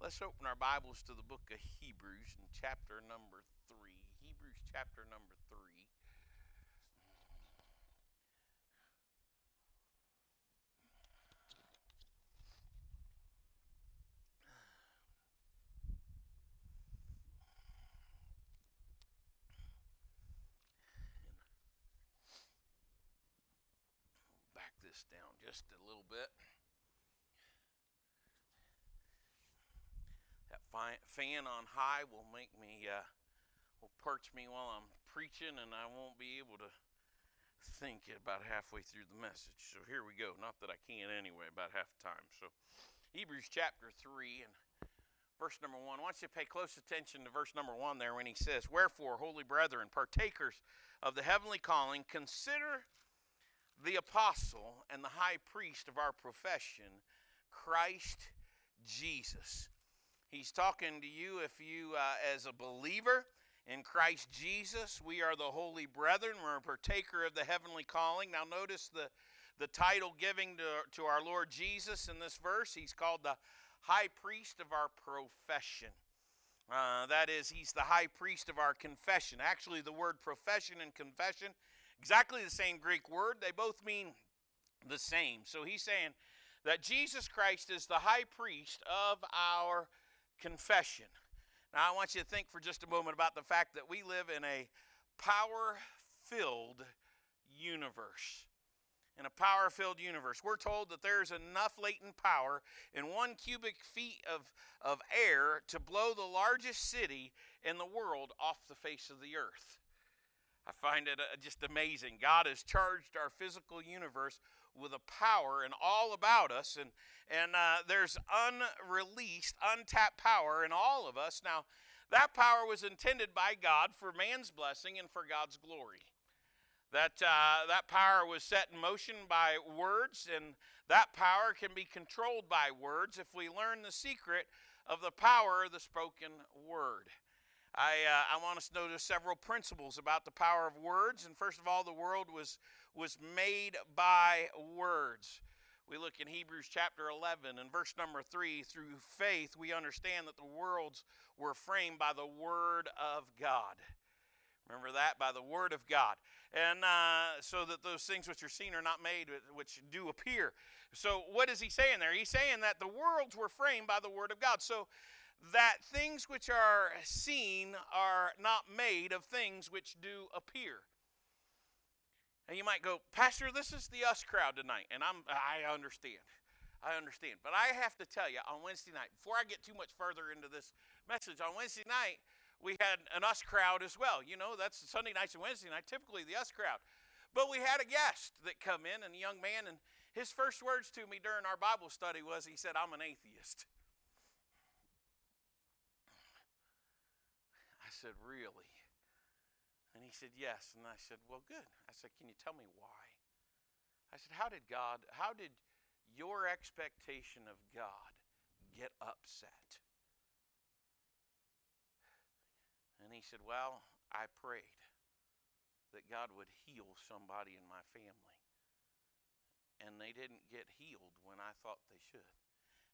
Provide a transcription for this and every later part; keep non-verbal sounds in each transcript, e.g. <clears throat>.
Let's open our Bibles to the book of Hebrews in chapter number 3. Hebrews chapter number 3. Back this down just a little bit. That fi- fan on high will make me, uh, will perch me while I'm preaching, and I won't be able to think about halfway through the message. So here we go. Not that I can anyway, about half the time. So Hebrews chapter 3 and verse number 1. I want you to pay close attention to verse number 1 there when he says, Wherefore, holy brethren, partakers of the heavenly calling, consider the apostle and the high priest of our profession, Christ Jesus. He's talking to you if you, uh, as a believer in Christ Jesus, we are the holy brethren. We're a partaker of the heavenly calling. Now, notice the, the title giving to, to our Lord Jesus in this verse. He's called the high priest of our profession. Uh, that is, he's the high priest of our confession. Actually, the word profession and confession, exactly the same Greek word. They both mean the same. So he's saying that Jesus Christ is the high priest of our confession. Now, I want you to think for just a moment about the fact that we live in a power filled universe. In a power filled universe, we're told that there's enough latent power in one cubic feet of, of air to blow the largest city in the world off the face of the earth. I find it uh, just amazing. God has charged our physical universe with a power and all about us, and and uh, there's unreleased, untapped power in all of us. Now, that power was intended by God for man's blessing and for God's glory. That uh, that power was set in motion by words, and that power can be controlled by words if we learn the secret of the power of the spoken word. I, uh, I want us to notice several principles about the power of words. And first of all, the world was, was made by words. We look in Hebrews chapter 11 and verse number 3. Through faith, we understand that the worlds were framed by the Word of God. Remember that? By the Word of God. And uh, so that those things which are seen are not made, which do appear. So, what is he saying there? He's saying that the worlds were framed by the Word of God. So, that things which are seen are not made of things which do appear. And you might go, Pastor, this is the us crowd tonight, and I'm I understand. I understand. But I have to tell you, on Wednesday night, before I get too much further into this message, on Wednesday night, we had an us crowd as well. You know, that's Sunday nights and Wednesday night, typically the us crowd. But we had a guest that come in, and a young man, and his first words to me during our Bible study was, he said, I'm an atheist. I said, Really? And he said, Yes. And I said, Well, good. I said, Can you tell me why? I said, How did God, how did your expectation of God get upset? And he said, Well, I prayed that God would heal somebody in my family. And they didn't get healed when I thought they should.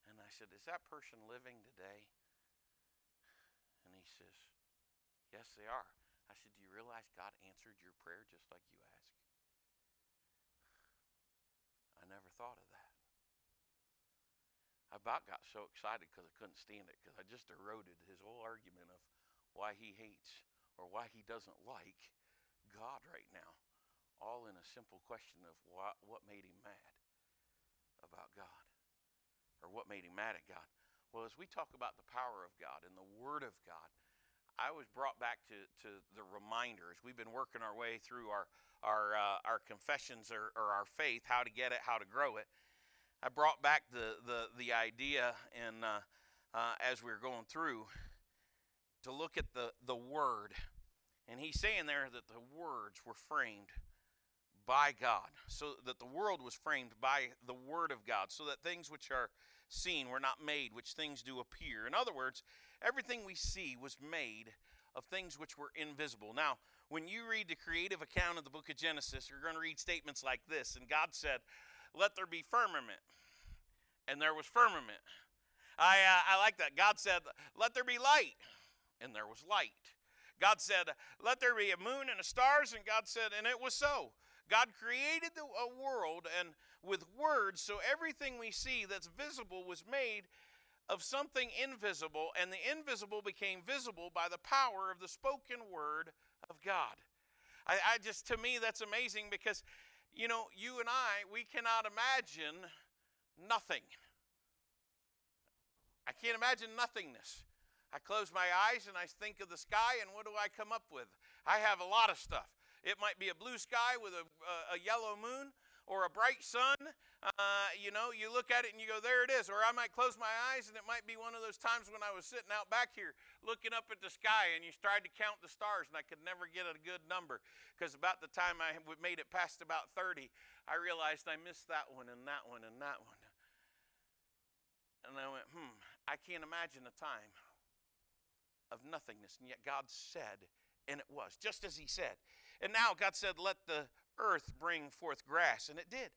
And I said, Is that person living today? And he says, Yes, they are. I said, Do you realize God answered your prayer just like you asked? I never thought of that. I about got so excited because I couldn't stand it because I just eroded his whole argument of why he hates or why he doesn't like God right now, all in a simple question of what, what made him mad about God or what made him mad at God. Well, as we talk about the power of God and the Word of God, I was brought back to, to the reminders. We've been working our way through our our uh, our confessions or, or, our faith, how to get it, how to grow it. I brought back the the the idea, and uh, uh, as we were going through, to look at the the word, and he's saying there that the words were framed by God, so that the world was framed by the word of God, so that things which are seen were not made, which things do appear. In other words, everything we see was made of things which were invisible. Now, when you read the creative account of the book of Genesis, you're going to read statements like this. And God said, Let there be firmament. And there was firmament. I, uh, I like that. God said, Let there be light, and there was light. God said, Let there be a moon and a stars, and God said, and it was so. God created the, a world and with words, so everything we see that's visible was made of something invisible, and the invisible became visible by the power of the spoken word of God. I, I just, to me, that's amazing because, you know, you and I, we cannot imagine nothing. I can't imagine nothingness. I close my eyes and I think of the sky, and what do I come up with? I have a lot of stuff. It might be a blue sky with a, a, a yellow moon or a bright sun. Uh, you know, you look at it and you go, there it is. Or I might close my eyes and it might be one of those times when I was sitting out back here looking up at the sky and you tried to count the stars and I could never get a good number because about the time I made it past about 30, I realized I missed that one and that one and that one. And I went, hmm, I can't imagine a time of nothingness. And yet God said, and it was, just as He said. And now God said, Let the earth bring forth grass, and it did.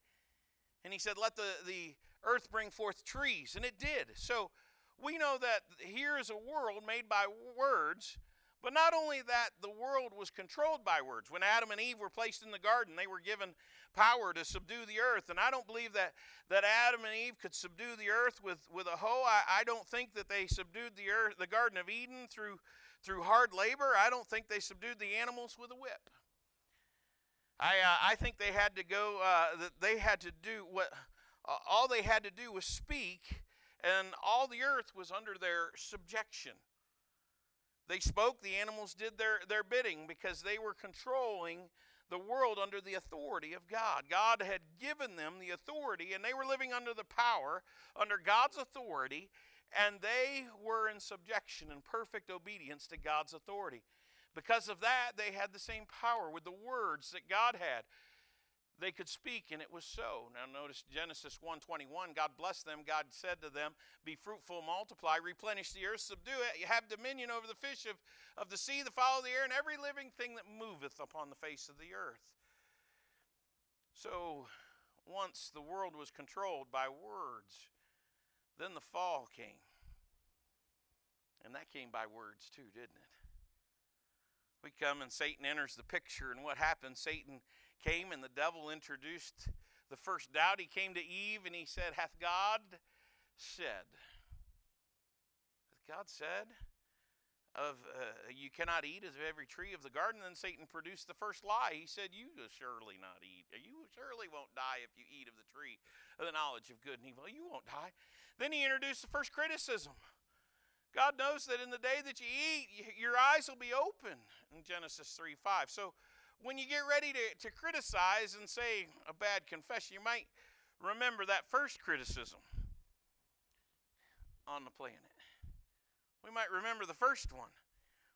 And He said, Let the, the earth bring forth trees, and it did. So we know that here is a world made by words. But not only that, the world was controlled by words. When Adam and Eve were placed in the garden, they were given power to subdue the earth. And I don't believe that, that Adam and Eve could subdue the earth with, with a hoe. I, I don't think that they subdued the earth, the Garden of Eden through, through hard labor. I don't think they subdued the animals with a whip. I, uh, I think they had to go, uh, they had to do what, uh, all they had to do was speak, and all the earth was under their subjection. They spoke, the animals did their, their bidding because they were controlling the world under the authority of God. God had given them the authority, and they were living under the power, under God's authority, and they were in subjection and perfect obedience to God's authority. Because of that, they had the same power with the words that God had. They could speak, and it was so. Now notice Genesis 1:21. God blessed them. God said to them, "Be fruitful, multiply, replenish the earth, subdue it. You have dominion over the fish of, of the sea, the fowl of the air, and every living thing that moveth upon the face of the earth." So once the world was controlled by words, then the fall came. And that came by words too, didn't it? We come and Satan enters the picture, and what happened? Satan came and the devil introduced the first doubt. He came to Eve and he said, Hath God said? Hath God said? Of uh, you cannot eat of every tree of the garden. Then Satan produced the first lie. He said, "You will surely not eat. You surely won't die if you eat of the tree of the knowledge of good and evil. You won't die." Then he introduced the first criticism. God knows that in the day that you eat, your eyes will be open in Genesis 3 5. So when you get ready to, to criticize and say a bad confession, you might remember that first criticism on the planet. We might remember the first one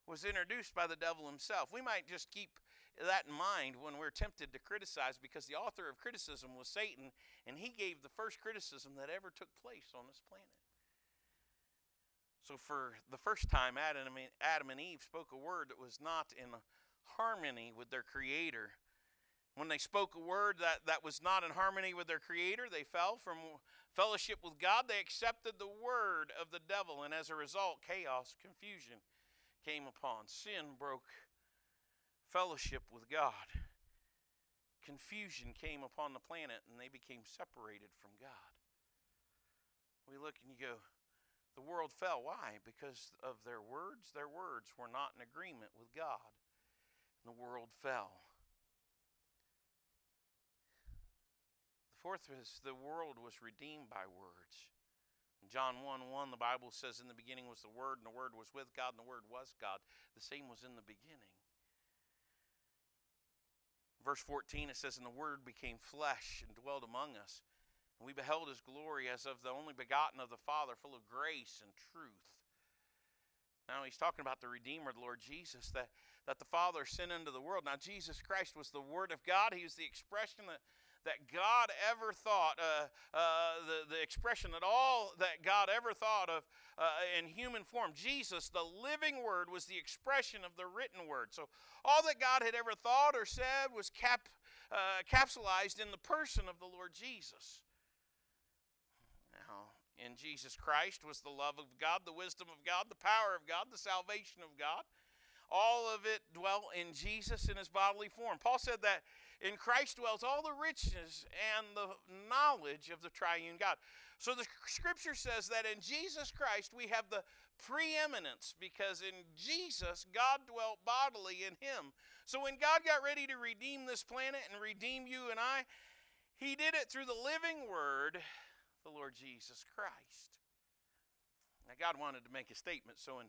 was introduced by the devil himself. We might just keep that in mind when we're tempted to criticize because the author of criticism was Satan and he gave the first criticism that ever took place on this planet. So, for the first time, Adam and Eve spoke a word that was not in harmony with their Creator. When they spoke a word that, that was not in harmony with their Creator, they fell from fellowship with God. They accepted the word of the devil, and as a result, chaos, confusion came upon. Sin broke fellowship with God. Confusion came upon the planet, and they became separated from God. We look and you go, the world fell. Why? Because of their words. Their words were not in agreement with God and the world fell. The fourth is the world was redeemed by words. In John 1 1, the Bible says, In the beginning was the Word, and the Word was with God, and the Word was God. The same was in the beginning. Verse 14, it says, And the Word became flesh and dwelt among us. And we beheld his glory as of the only begotten of the Father, full of grace and truth. Now he's talking about the Redeemer, the Lord Jesus, that, that the Father sent into the world. Now Jesus Christ was the Word of God. He was the expression that, that God ever thought, uh, uh, the, the expression that all that God ever thought of uh, in human form. Jesus, the living Word, was the expression of the written Word. So all that God had ever thought or said was cap, uh, capsulized in the person of the Lord Jesus in Jesus Christ was the love of God, the wisdom of God, the power of God, the salvation of God. All of it dwelt in Jesus in his bodily form. Paul said that in Christ dwells all the richness and the knowledge of the triune God. So the scripture says that in Jesus Christ we have the preeminence because in Jesus God dwelt bodily in him. So when God got ready to redeem this planet and redeem you and I, he did it through the living word, the Lord Jesus Christ. Now God wanted to make a statement, so in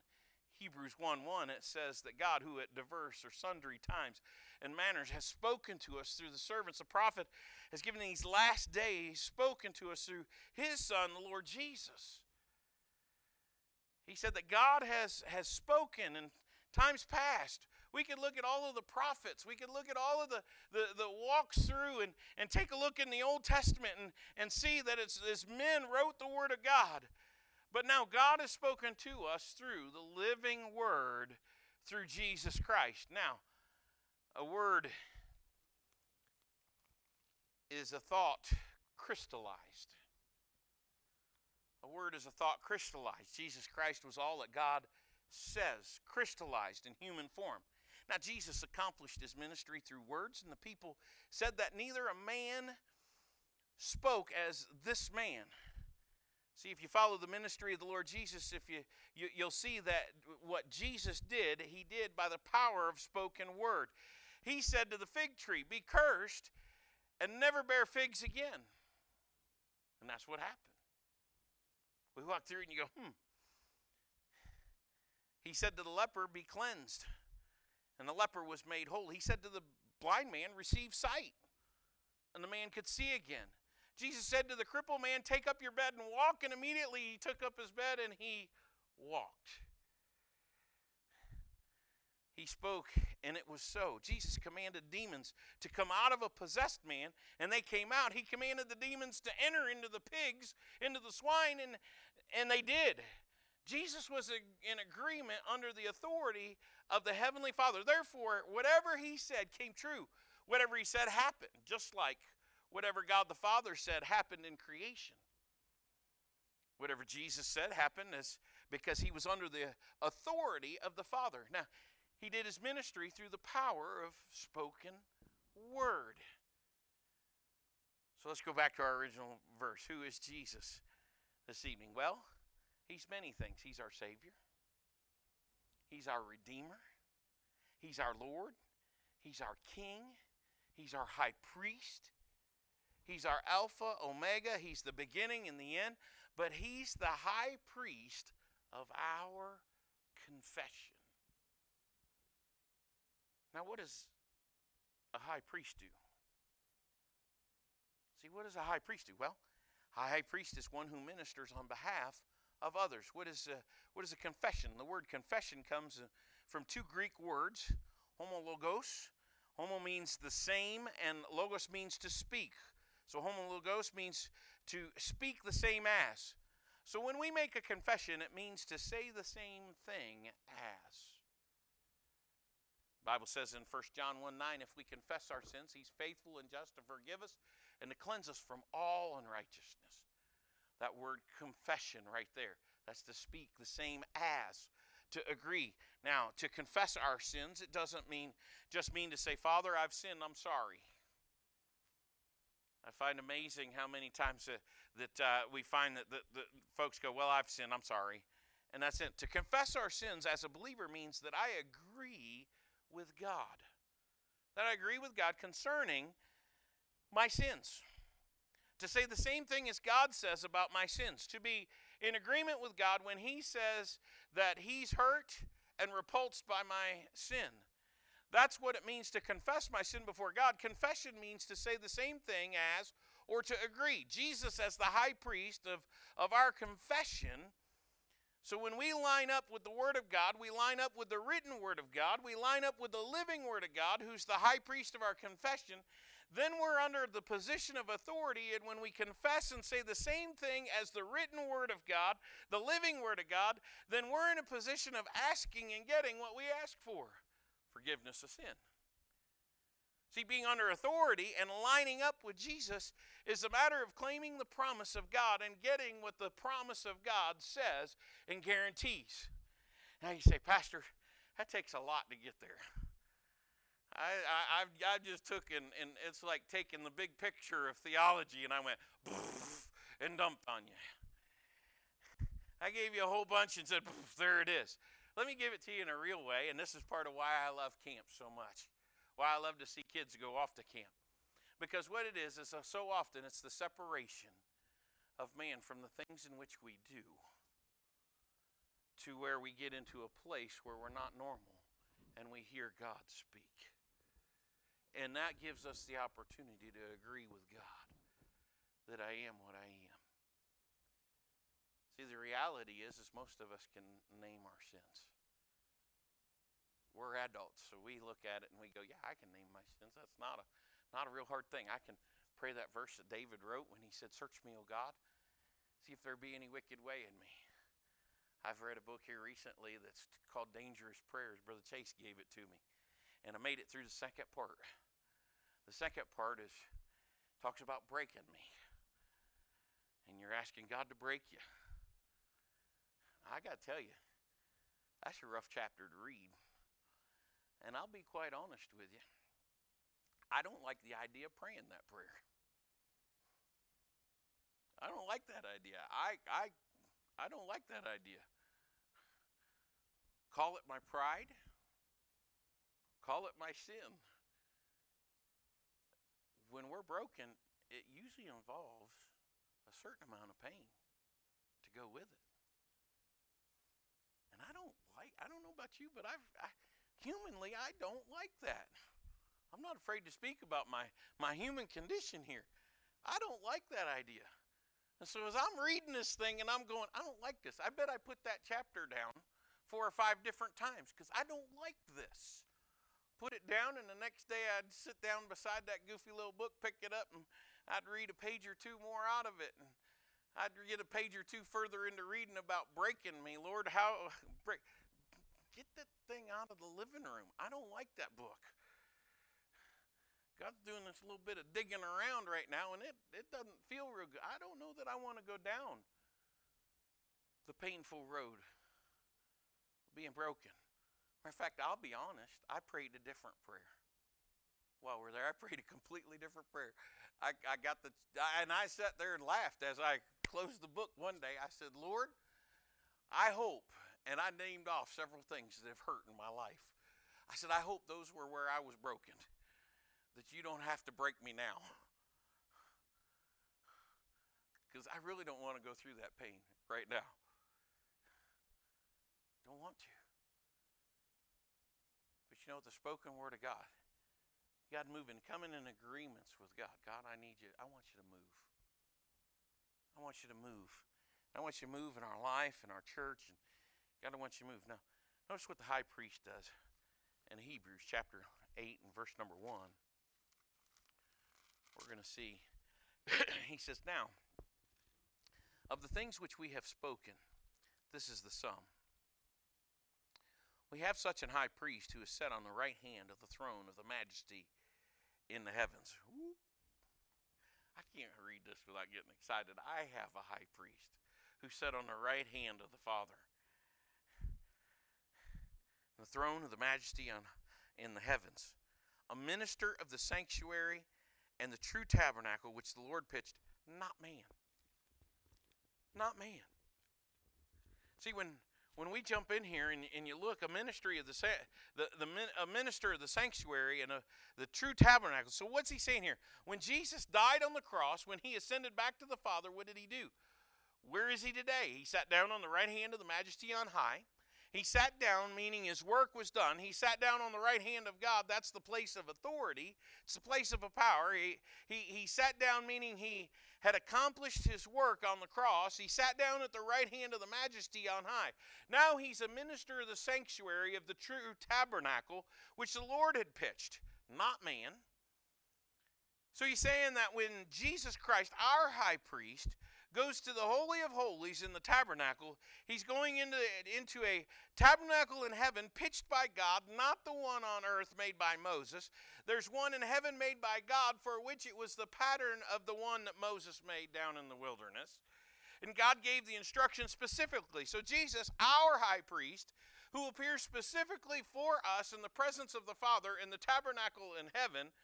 Hebrews 1 1, it says that God, who at diverse or sundry times and manners has spoken to us through the servants, the prophet, has given these last days spoken to us through his Son, the Lord Jesus. He said that God has, has spoken in times past. We could look at all of the prophets. We could look at all of the, the, the walks through and, and take a look in the Old Testament and, and see that it's as men wrote the Word of God. But now God has spoken to us through the living Word through Jesus Christ. Now, a word is a thought crystallized. A word is a thought crystallized. Jesus Christ was all that God says, crystallized in human form. Now, Jesus accomplished his ministry through words, and the people said that neither a man spoke as this man. See, if you follow the ministry of the Lord Jesus, if you, you you'll see that what Jesus did, he did by the power of spoken word. He said to the fig tree, "Be cursed and never bear figs again." And that's what happened. We walk through and you go, "Hmm." He said to the leper, "Be cleansed." And the leper was made whole. He said to the blind man, "Receive sight." And the man could see again. Jesus said to the crippled man, Take up your bed and walk. And immediately he took up his bed and he walked. He spoke, and it was so. Jesus commanded demons to come out of a possessed man, and they came out. He commanded the demons to enter into the pigs, into the swine, and, and they did. Jesus was in agreement under the authority of the Heavenly Father. Therefore, whatever he said came true. Whatever he said happened, just like whatever God the Father said happened in creation. Whatever Jesus said happened is because he was under the authority of the Father. Now, he did his ministry through the power of spoken word. So let's go back to our original verse. Who is Jesus this evening? Well, he's many things. He's our Savior, he's our Redeemer, he's our Lord, he's our King, he's our High Priest, He's our Alpha, Omega. He's the beginning and the end. But He's the high priest of our confession. Now, what does a high priest do? See, what does a high priest do? Well, a high priest is one who ministers on behalf of others. What is a, what is a confession? The word confession comes uh, from two Greek words, homologos. Homo means the same, and logos means to speak. So homologos means to speak the same as. So when we make a confession, it means to say the same thing as. The Bible says in 1 John 1 9, if we confess our sins, he's faithful and just to forgive us and to cleanse us from all unrighteousness. That word confession right there, that's to speak the same as, to agree. Now, to confess our sins, it doesn't mean just mean to say, Father, I've sinned, I'm sorry. I find amazing how many times uh, that uh, we find that, the, that folks go, Well, I've sinned, I'm sorry. And that's it. To confess our sins as a believer means that I agree with God. That I agree with God concerning my sins. To say the same thing as God says about my sins. To be in agreement with God when He says that He's hurt and repulsed by my sin. That's what it means to confess my sin before God. Confession means to say the same thing as or to agree. Jesus, as the high priest of, of our confession, so when we line up with the Word of God, we line up with the written Word of God, we line up with the living Word of God, who's the high priest of our confession, then we're under the position of authority. And when we confess and say the same thing as the written Word of God, the living Word of God, then we're in a position of asking and getting what we ask for forgiveness of sin. See, being under authority and lining up with Jesus is a matter of claiming the promise of God and getting what the promise of God says and guarantees. Now you say, Pastor, that takes a lot to get there. I, I, I just took and, and it's like taking the big picture of theology and I went <laughs> and dumped on you. I gave you a whole bunch and said, <laughs> there it is. Let me give it to you in a real way, and this is part of why I love camp so much, why I love to see kids go off to camp. Because what it is, is so often it's the separation of man from the things in which we do to where we get into a place where we're not normal and we hear God speak. And that gives us the opportunity to agree with God that I am what I am. See, the reality is, is most of us can name our sins. We're adults, so we look at it and we go, "Yeah, I can name my sins. That's not a not a real hard thing. I can pray that verse that David wrote when he said, "Search me, O God, see if there be any wicked way in me." I've read a book here recently that's called Dangerous Prayers. Brother Chase gave it to me, and I made it through the second part. The second part is talks about breaking me. And you're asking God to break you. I got to tell you, that's a rough chapter to read. And I'll be quite honest with you. I don't like the idea of praying that prayer. I don't like that idea. I I I don't like that idea. Call it my pride. Call it my sin when we're broken, it usually involves a certain amount of pain to go with it. And I don't like, I don't know about you, but I've, I, humanly, I don't like that. I'm not afraid to speak about my, my human condition here. I don't like that idea. And so as I'm reading this thing and I'm going, I don't like this. I bet I put that chapter down four or five different times because I don't like this put it down, and the next day I'd sit down beside that goofy little book, pick it up, and I'd read a page or two more out of it. And I'd get a page or two further into reading about breaking me. Lord, how <laughs> break get that thing out of the living room. I don't like that book. God's doing this little bit of digging around right now, and it, it doesn't feel real good. I don't know that I want to go down the painful road of being broken. Of fact, I'll be honest, I prayed a different prayer. While we're there, I <laughs> prayed a completely different prayer. I, I got the, and I sat there and laughed as I closed the book one day. I said, Lord, I hope, and I named off several things that have hurt in my life. I said, I hope those were where I was broken, that you don't have to break me now. Because I really don't want to go through that pain right now. Don't want to you know, the spoken word of God. Got to coming in agreements with God. God, I need you. I want you to move. I want you to move. I want you to move in our life, in our church, and God, I want you to move. Now, notice what the high priest does in Hebrews chapter 8 and verse number 1. We're going to see. <clears throat> he says, Now, of the things which we have spoken, this is the sum. We have such an high priest who is set on the right hand of the throne of the majesty in the heavens. I can't read this without getting excited. I have a high priest who sat on the right hand of the Father. The throne of the majesty on, in the heavens. A minister of the sanctuary and the true tabernacle which the Lord pitched, not man. Not man. See, when when we jump in here and, and you look, a ministry of the, the, the a minister of the sanctuary and a, the true tabernacle. So what's he saying here? When Jesus died on the cross, when he ascended back to the Father, what did he do? Where is he today? He sat down on the right hand of the majesty on high. He sat down, meaning his work was done. He sat down on the right hand of God. That's the place of authority. It's the place of a power. He, he, he sat down, meaning he had accomplished his work on the cross. He sat down at the right hand of the majesty on high. Now he's a minister of the sanctuary of the true tabernacle, which the Lord had pitched, not man. So he's saying that when Jesus Christ, our high priest, goes to the Holy of Holies in the tabernacle. He's going into, into a tabernacle in heaven pitched by God, not the one on earth made by Moses. There's one in heaven made by God, for which it was the pattern of the one that Moses made down in the wilderness. And God gave the instruction specifically. So, Jesus, our high priest, who appears specifically for us in the presence of the Father in the tabernacle in heaven,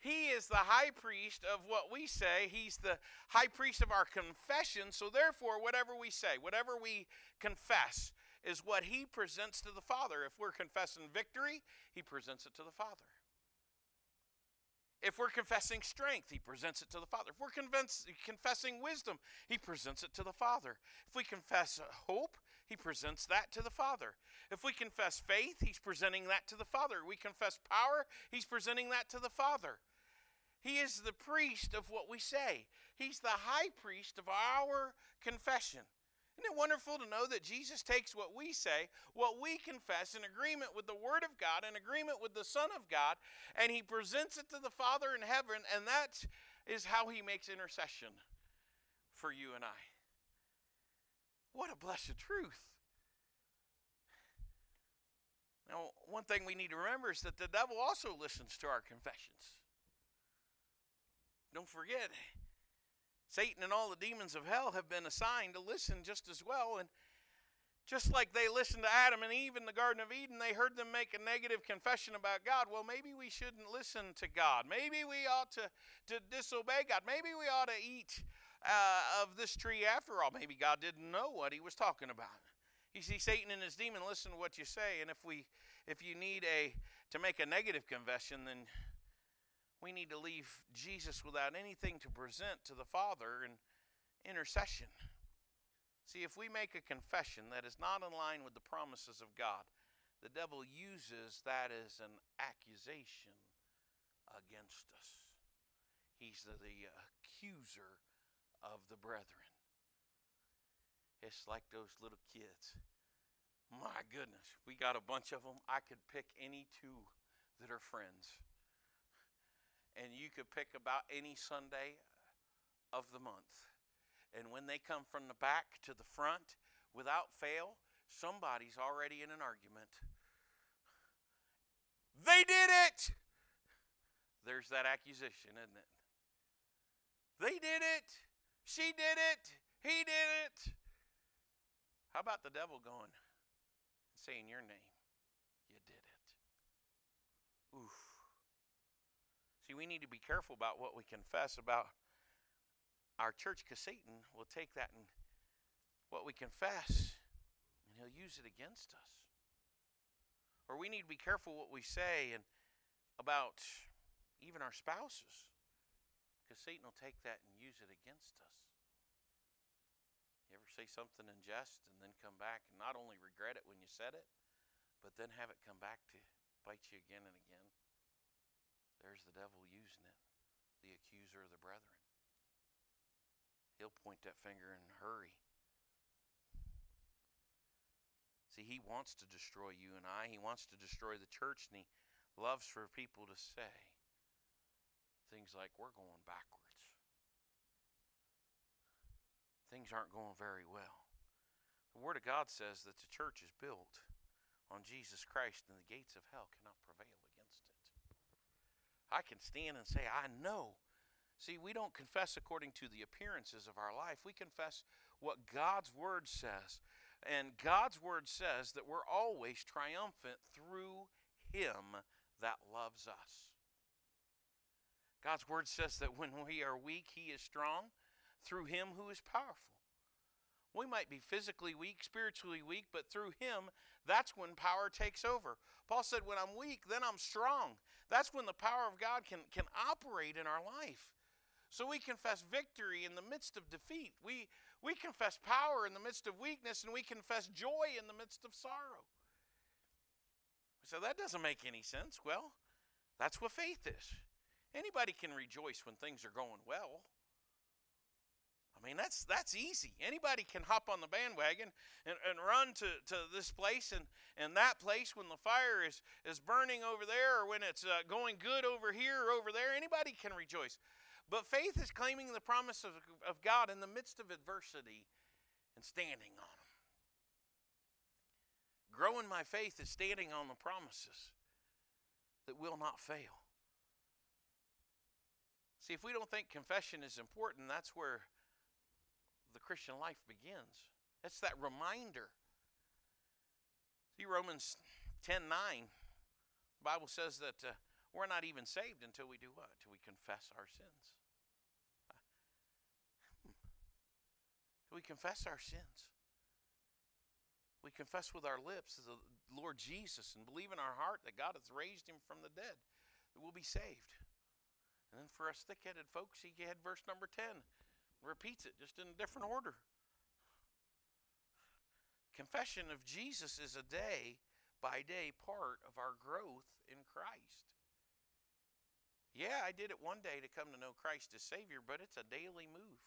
he is the high priest of what we say. He's the high priest of our confession. So, therefore, whatever we say, whatever we confess, is what he presents to the Father. If we're confessing victory, he presents it to the Father. If we're confessing strength, he presents it to the Father. If we're confessing wisdom, he presents it to the Father. If we confess uh, hope, he presents that to the Father. If we confess faith, he's presenting that to the Father. We confess power, he's presenting that to the Father. He is the priest of what we say, he's the high priest of our confession. Isn't it wonderful to know that Jesus takes what we say, what we confess, in agreement with the Word of God, in agreement with the Son of God, and He presents it to the Father in heaven, and that is how He makes intercession for you and I. What a blessed truth. Now, one thing we need to remember is that the devil also listens to our confessions. Don't forget, Satan and all the demons of hell have been assigned to listen just as well. And just like they listened to Adam and Eve in the Garden of Eden, they heard them make a negative confession about God. Well, maybe we shouldn't listen to God. Maybe we ought to, to disobey God. Maybe we ought to eat uh, of this tree after all. Maybe God didn't know what he was talking about. You see, Satan and his demon listen to what you say, and if we if you need a to make a negative confession, then we need to leave Jesus without anything to present to the Father in intercession. See, if we make a confession that is not in line with the promises of God, the devil uses that as an accusation against us. He's the, the accuser of the brethren. It's like those little kids. My goodness, we got a bunch of them. I could pick any two that are friends and you could pick about any Sunday of the month. And when they come from the back to the front, without fail, somebody's already in an argument. They did it! There's that accusation, isn't it? They did it. She did it. He did it. How about the devil going and saying your name? You did it. Oof. See, we need to be careful about what we confess about our church because Satan will take that and what we confess and he'll use it against us. Or we need to be careful what we say and about even our spouses because Satan will take that and use it against us. You ever say something in jest and then come back and not only regret it when you said it, but then have it come back to bite you again and again? There's the devil using it, the accuser of the brethren. He'll point that finger and hurry. See, he wants to destroy you and I. He wants to destroy the church, and he loves for people to say things like, We're going backwards. Things aren't going very well. The Word of God says that the church is built on Jesus Christ, and the gates of hell cannot prevail against it. I can stand and say, I know. See, we don't confess according to the appearances of our life. We confess what God's Word says. And God's Word says that we're always triumphant through Him that loves us. God's Word says that when we are weak, He is strong through Him who is powerful. We might be physically weak, spiritually weak, but through Him, that's when power takes over. Paul said, When I'm weak, then I'm strong. That's when the power of God can, can operate in our life. So we confess victory in the midst of defeat. We, we confess power in the midst of weakness, and we confess joy in the midst of sorrow. So that doesn't make any sense. Well, that's what faith is. Anybody can rejoice when things are going well. I mean, that's that's easy. Anybody can hop on the bandwagon and, and run to, to this place and, and that place when the fire is, is burning over there or when it's uh, going good over here or over there. Anybody can rejoice. But faith is claiming the promise of, of God in the midst of adversity and standing on them. Growing my faith is standing on the promises that will not fail. See, if we don't think confession is important, that's where the Christian life begins. That's that reminder. See, Romans 10 9, the Bible says that uh, we're not even saved until we do what? Until we confess our sins. we confess our sins. We confess with our lips the Lord Jesus and believe in our heart that God has raised him from the dead, that we'll be saved. And then for us thick headed folks, he had verse number 10, repeats it just in a different order. Confession of Jesus is a day by day part of our growth in Christ. Yeah, I did it one day to come to know Christ as Savior, but it's a daily move.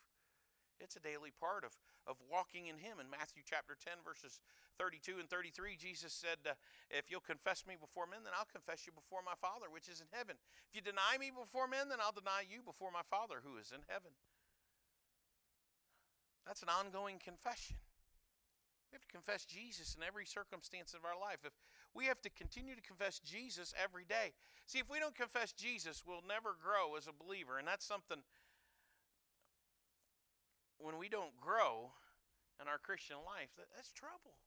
It's a daily part of, of walking in Him. In Matthew chapter 10, verses 32 and 33, Jesus said, uh, If you'll confess me before men, then I'll confess you before my Father which is in heaven. If you deny me before men, then I'll deny you before my Father who is in heaven. That's an ongoing confession. We have to confess Jesus in every circumstance of our life. If we have to continue to confess Jesus every day. See, if we don't confess Jesus, we'll never grow as a believer, and that's something when we don't grow in our Christian life, that, that's trouble.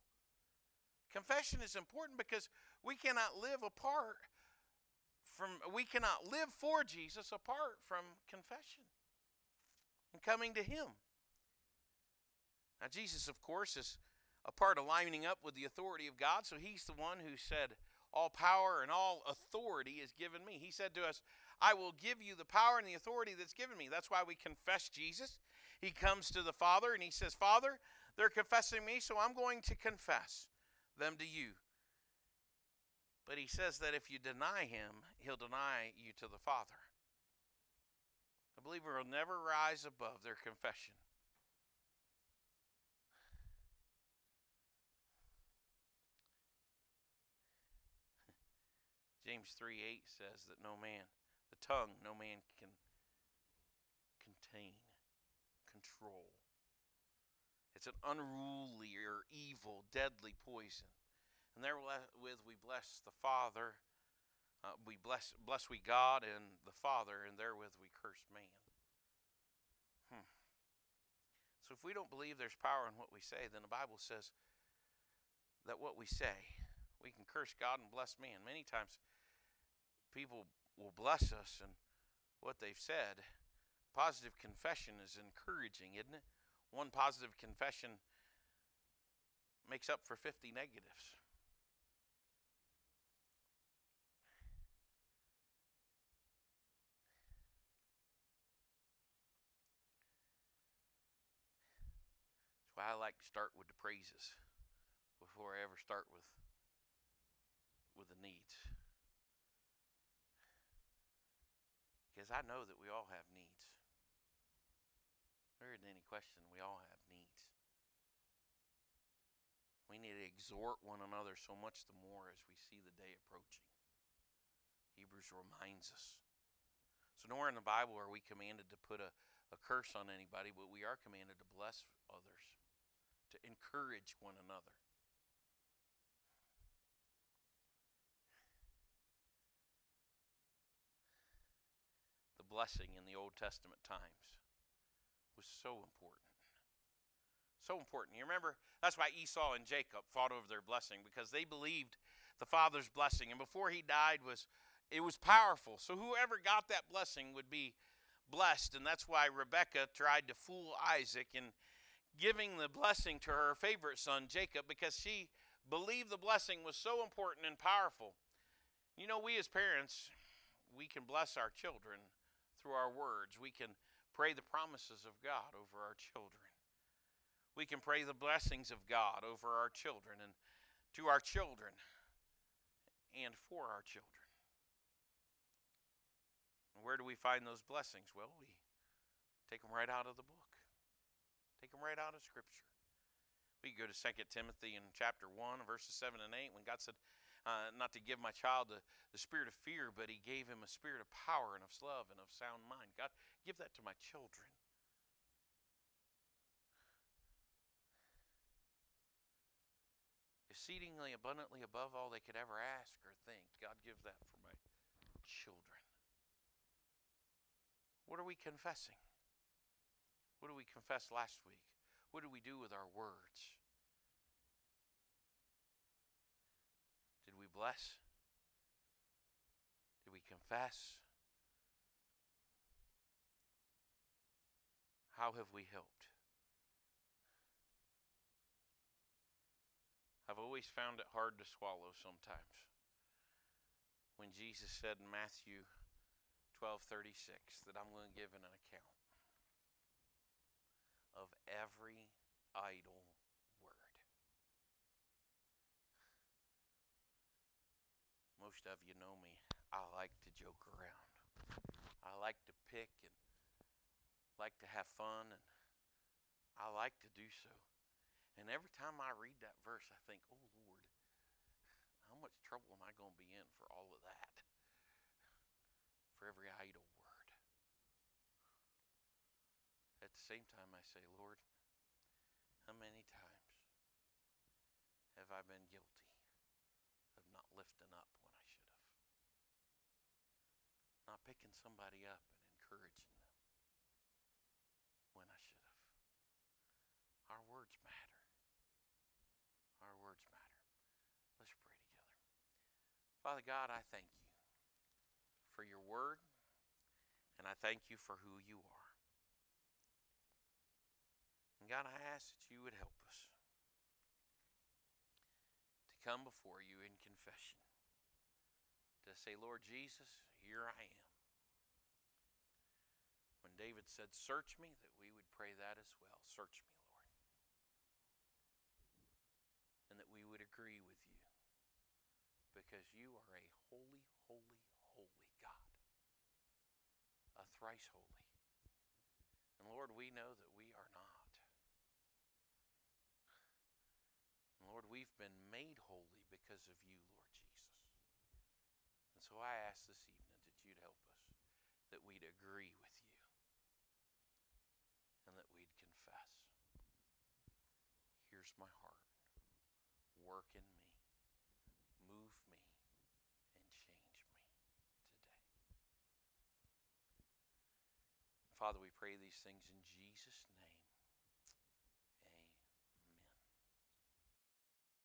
Confession is important because we cannot live apart from, we cannot live for Jesus apart from confession and coming to Him. Now, Jesus, of course, is a part of lining up with the authority of God, so He's the one who said, All power and all authority is given me. He said to us, I will give you the power and the authority that's given me. That's why we confess Jesus he comes to the Father and he says, Father, they're confessing me, so I'm going to confess them to you. But he says that if you deny him, he'll deny you to the Father. A believer will never rise above their confession. James 3 8 says that no man, the tongue, no man can contain control. It's an unruly or evil, deadly poison. And therewith we bless the Father, uh, we bless, bless we God and the Father, and therewith we curse man. Hmm. So if we don't believe there's power in what we say, then the Bible says that what we say, we can curse God and bless man. Many times people will bless us and what they've said, Positive confession is encouraging, isn't it? One positive confession makes up for 50 negatives. That's why I like to start with the praises before I ever start with with the needs. Because I know that we all have needs. There isn't any question we all have needs. We need to exhort one another so much the more as we see the day approaching. Hebrews reminds us. So, nowhere in the Bible are we commanded to put a, a curse on anybody, but we are commanded to bless others, to encourage one another. The blessing in the Old Testament times was so important. So important. You remember, that's why Esau and Jacob fought over their blessing because they believed the father's blessing. And before he died was it was powerful. So whoever got that blessing would be blessed. And that's why Rebecca tried to fool Isaac in giving the blessing to her favorite son, Jacob, because she believed the blessing was so important and powerful. You know, we as parents, we can bless our children through our words. We can pray the promises of God over our children. We can pray the blessings of God over our children and to our children and for our children. And where do we find those blessings? Well, we take them right out of the book. Take them right out of Scripture. We go to 2 Timothy in chapter 1, verses 7 and 8, when God said, uh, not to give my child the, the spirit of fear, but He gave him a spirit of power and of love and of sound mind. God, give that to my children. Exceedingly abundantly above all they could ever ask or think. God, give that for my children. What are we confessing? What did we confess last week? What do we do with our words? Did we bless? Did we confess? How have we helped? I've always found it hard to swallow sometimes. When Jesus said in Matthew 12:36 that I'm going to give an account of every idle word. Most of you know me. I like to joke around. I like to pick and like to have fun and I like to do so. And every time I read that verse, I think, oh Lord, how much trouble am I going to be in for all of that? For every idle word. At the same time, I say, Lord, how many times have I been guilty of not lifting up when I should have? Not picking somebody up and encouraging them when I should have. Our words matter. Our words matter. Let's pray together. Father God, I thank you for your word, and I thank you for who you are. And God, I ask that you would help us to come before you in confession, to say, Lord Jesus, here I am. When David said, Search me, that we would pray that as well. Search me, Lord. And that we would agree with you because you are a holy, holy, holy God, a thrice holy. And Lord, we know that we are not. Lord, we've been made holy because of you, Lord Jesus. And so I ask this evening that you'd help us, that we'd agree with you, and that we'd confess. Here's my heart. Work in me, move me, and change me today. Father, we pray these things in Jesus' name.